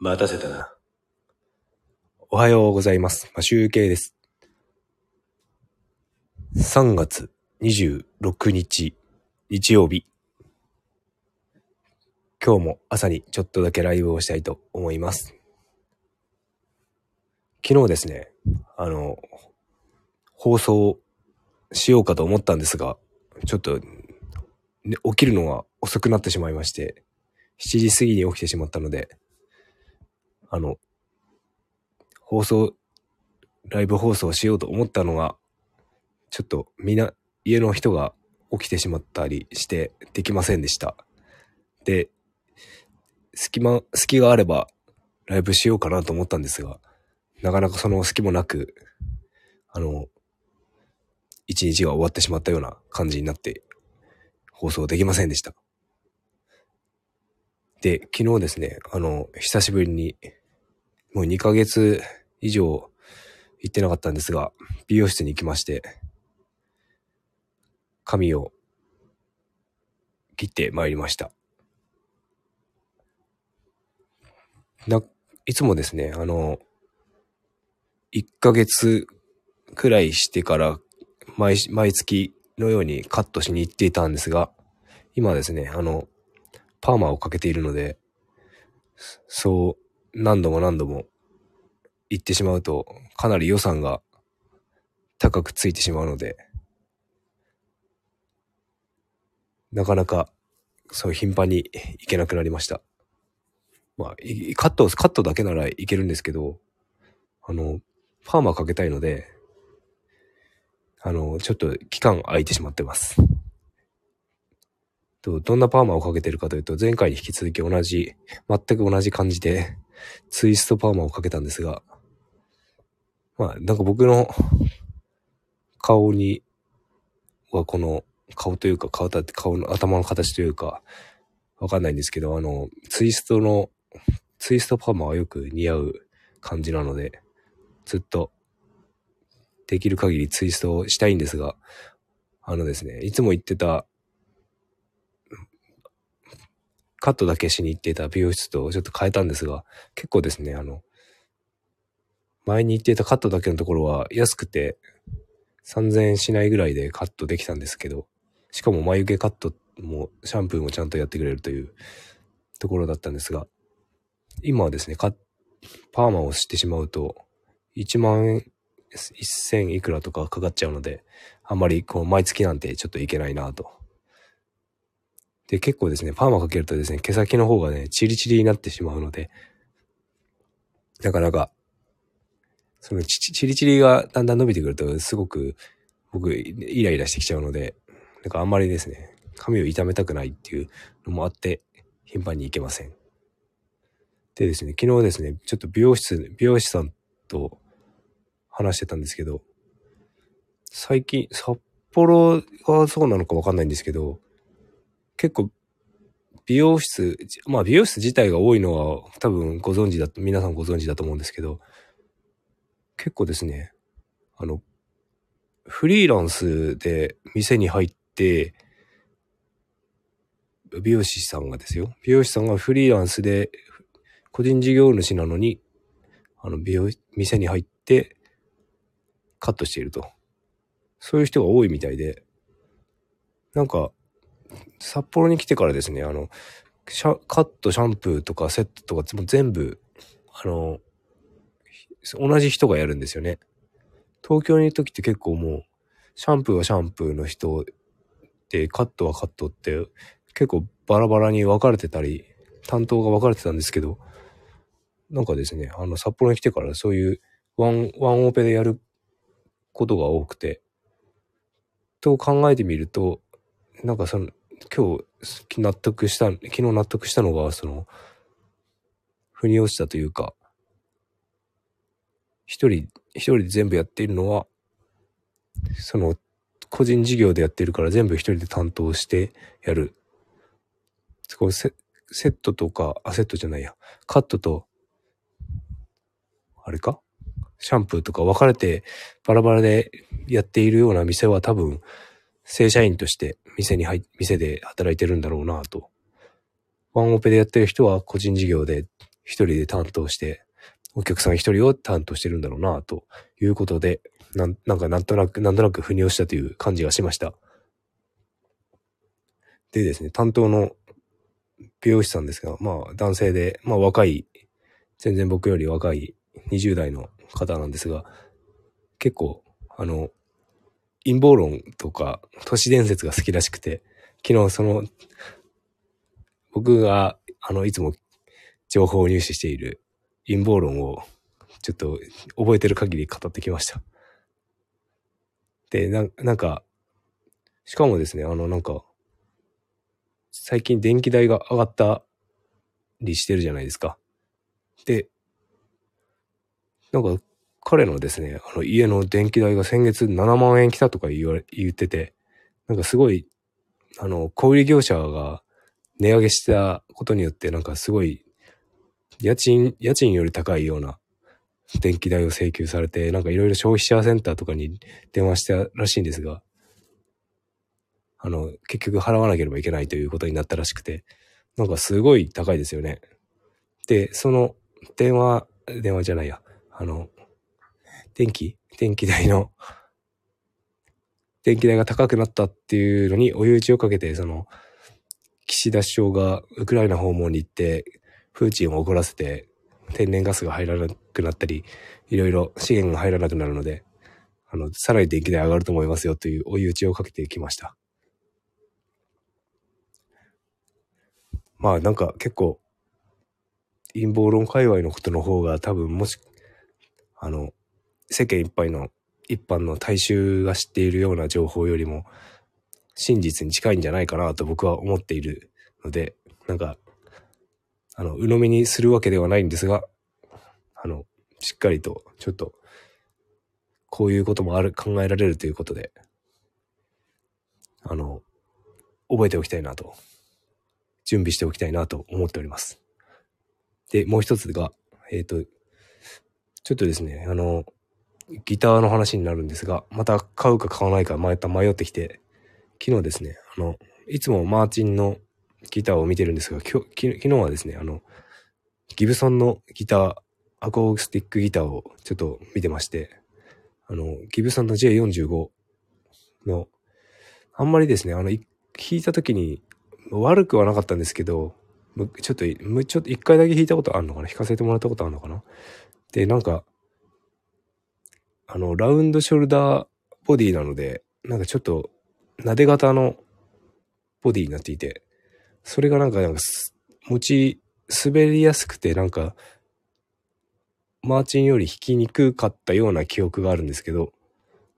待たせたな。おはようございます。まあ、集計です。3月26日、日曜日。今日も朝にちょっとだけライブをしたいと思います。昨日ですね、あの、放送しようかと思ったんですが、ちょっと、ね、起きるのが遅くなってしまいまして、7時過ぎに起きてしまったので、あの、放送、ライブ放送しようと思ったのが、ちょっとみんな、家の人が起きてしまったりしてできませんでした。で、隙間、隙があればライブしようかなと思ったんですが、なかなかその隙もなく、あの、一日が終わってしまったような感じになって、放送できませんでした。で、昨日ですね、あの、久しぶりに、もう2ヶ月以上行ってなかったんですが、美容室に行きまして、髪を切ってまいりました。な、いつもですね、あの、1ヶ月くらいしてから毎、毎月のようにカットしに行っていたんですが、今ですね、あの、パーマをかけているので、そう、何度も何度も行ってしまうと、かなり予算が高くついてしまうので、なかなか、そう頻繁に行けなくなりました。まあ、カット、カットだけならいけるんですけど、あの、パーマかけたいので、あの、ちょっと期間空いてしまってます。と、どんなパーマをかけてるかというと、前回に引き続き同じ、全く同じ感じで、ツイストパーマをかけたんですが、まあ、なんか僕の顔にはこの、顔というか、顔だって顔の頭の形というか、わかんないんですけど、あの、ツイストの、ツイストパーマはよく似合う感じなので、ずっと、できる限りツイストをしたいんですが、あのですね、いつも言ってた、カットだけしに行っていた美容室とちょっと変えたんですが、結構ですね、あの、前に行っていたカットだけのところは安くて3000円しないぐらいでカットできたんですけど、しかも眉毛カットもシャンプーもちゃんとやってくれるというところだったんですが、今はですね、パーマをしてしまうと1万円、1000いくらとかかかっちゃうので、あんまりこう毎月なんてちょっといけないなと。で、結構ですね、パーマかけるとですね、毛先の方がね、チリチリになってしまうので、なかなか、そのチチリチリがだんだん伸びてくると、すごく僕、イライラしてきちゃうので、なんかあんまりですね、髪を傷めたくないっていうのもあって、頻繁に行けません。でですね、昨日ですね、ちょっと美容室、美容師さんと話してたんですけど、最近、札幌がそうなのかわかんないんですけど、結構、美容室、まあ美容室自体が多いのは多分ご存知だと、皆さんご存知だと思うんですけど、結構ですね、あの、フリーランスで店に入って、美容師さんがですよ。美容師さんがフリーランスで個人事業主なのに、あの、美容、店に入ってカットしていると。そういう人が多いみたいで、なんか、札幌に来てからですね、あの、シャカット、シャンプーとかセットとか全部、あの、同じ人がやるんですよね。東京にいる時って結構もう、シャンプーはシャンプーの人で、カットはカットって、結構バラバラに分かれてたり、担当が分かれてたんですけど、なんかですね、あの、札幌に来てからそういうワン、ワンオペでやることが多くて、と考えてみると、なんかその、今日納得した、昨日納得したのが、その、腑に落ちたというか、一人、一人で全部やっているのは、その、個人事業でやってるから全部一人で担当してやる。こうセセットとか、あ、セットじゃないや。カットと、あれか？シャンプーとか分かれてバラバラでやっているような店は多分、正社員として店に入、店で働いてるんだろうなと。ワンオペでやってる人は個人事業で一人で担当して、お客さん一人を担当してるんだろうな、ということで、なん、なんかなんとなく、なんとなく腑に落ちたという感じがしました。でですね、担当の美容師さんですが、まあ男性で、まあ若い、全然僕より若い20代の方なんですが、結構、あの、陰謀論とか都市伝説が好きらしくて、昨日その、僕が、あの、いつも情報を入手している陰謀論を、ちょっと覚えてる限り語ってきました。で、な、なんか、しかもですね、あの、なんか、最近電気代が上がったりしてるじゃないですか。で、なんか、彼のですね、あの家の電気代が先月7万円来たとか言われ、言ってて、なんかすごい、あの、小売業者が値上げしたことによって、なんかすごい、家賃、家賃より高いような電気代を請求されて、なんかいろいろ消費者センターとかに電話したらしいんですが、あの、結局払わなければいけないということになったらしくて、なんかすごい高いですよね。で、その電話、電話じゃないや、あの、電気電気代の、電気代が高くなったっていうのに追い打ちをかけて、その、岸田首相がウクライナ訪問に行って、プーチンを怒らせて、天然ガスが入らなくなったり、いろいろ資源が入らなくなるので、あの、さらに電気代上がると思いますよという追い打ちをかけてきました。まあなんか結構、陰謀論界隈のことの方が多分もし、あの、世間一般の、一般の大衆が知っているような情報よりも、真実に近いんじゃないかなと僕は思っているので、なんか、あの、鵜呑みにするわけではないんですが、あの、しっかりと、ちょっと、こういうこともある、考えられるということで、あの、覚えておきたいなと、準備しておきたいなと思っております。で、もう一つが、えっ、ー、と、ちょっとですね、あの、ギターの話になるんですが、また買うか買わないかまた迷ってきて、昨日ですね、あの、いつもマーチンのギターを見てるんですが、昨日はですね、あの、ギブソンのギター、アコースティックギターをちょっと見てまして、あの、ギブソンの J45 の、あんまりですね、あの、弾いた時に悪くはなかったんですけど、ちょっと、ちょっと一回だけ弾いたことあるのかな？弾かせてもらったことあるのかな？で、なんか、あの、ラウンドショルダーボディなので、なんかちょっと、撫で型のボディになっていて、それがなんか、なんか、持ち、滑りやすくて、なんか、マーチンより弾きにくかったような記憶があるんですけど、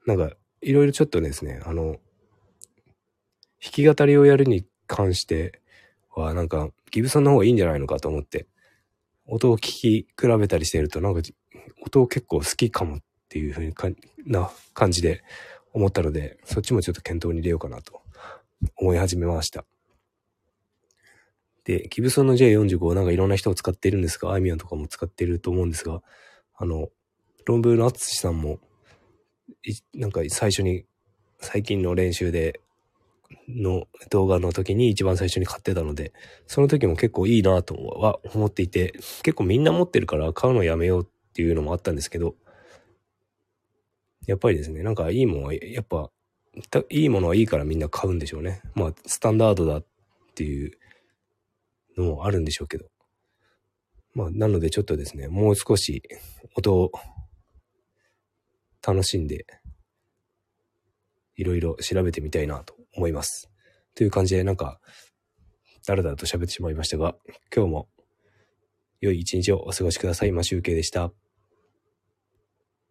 なんか、いろいろちょっとですね、あの、弾き語りをやるに関しては、なんか、ギブソンの方がいいんじゃないのかと思って、音を聞き比べたりしてると、なんか、音を結構好きかもっっていうふうにかな感じで思ったので、そっちもちょっと検討に入れようかなと思い始めました。で、ギブソンの J45 なんかいろんな人を使っているんですが、アイミアンとかも使っていると思うんですが、あの、論文のアツシさんも、なんか最初に、最近の練習で、の動画の時に一番最初に買ってたので、その時も結構いいなとは思っていて、結構みんな持ってるから買うのやめようっていうのもあったんですけど、やっぱりですね、なんかいいものは、やっぱ、いいものはいいからみんな買うんでしょうね。まあ、スタンダードだっていうのもあるんでしょうけど。まあ、なのでちょっとですね、もう少し音を楽しんで、いろいろ調べてみたいなと思います。という感じで、なんか、だらだらと喋ってしまいましたが、今日も良い一日をお過ごしください。マシュウケでした。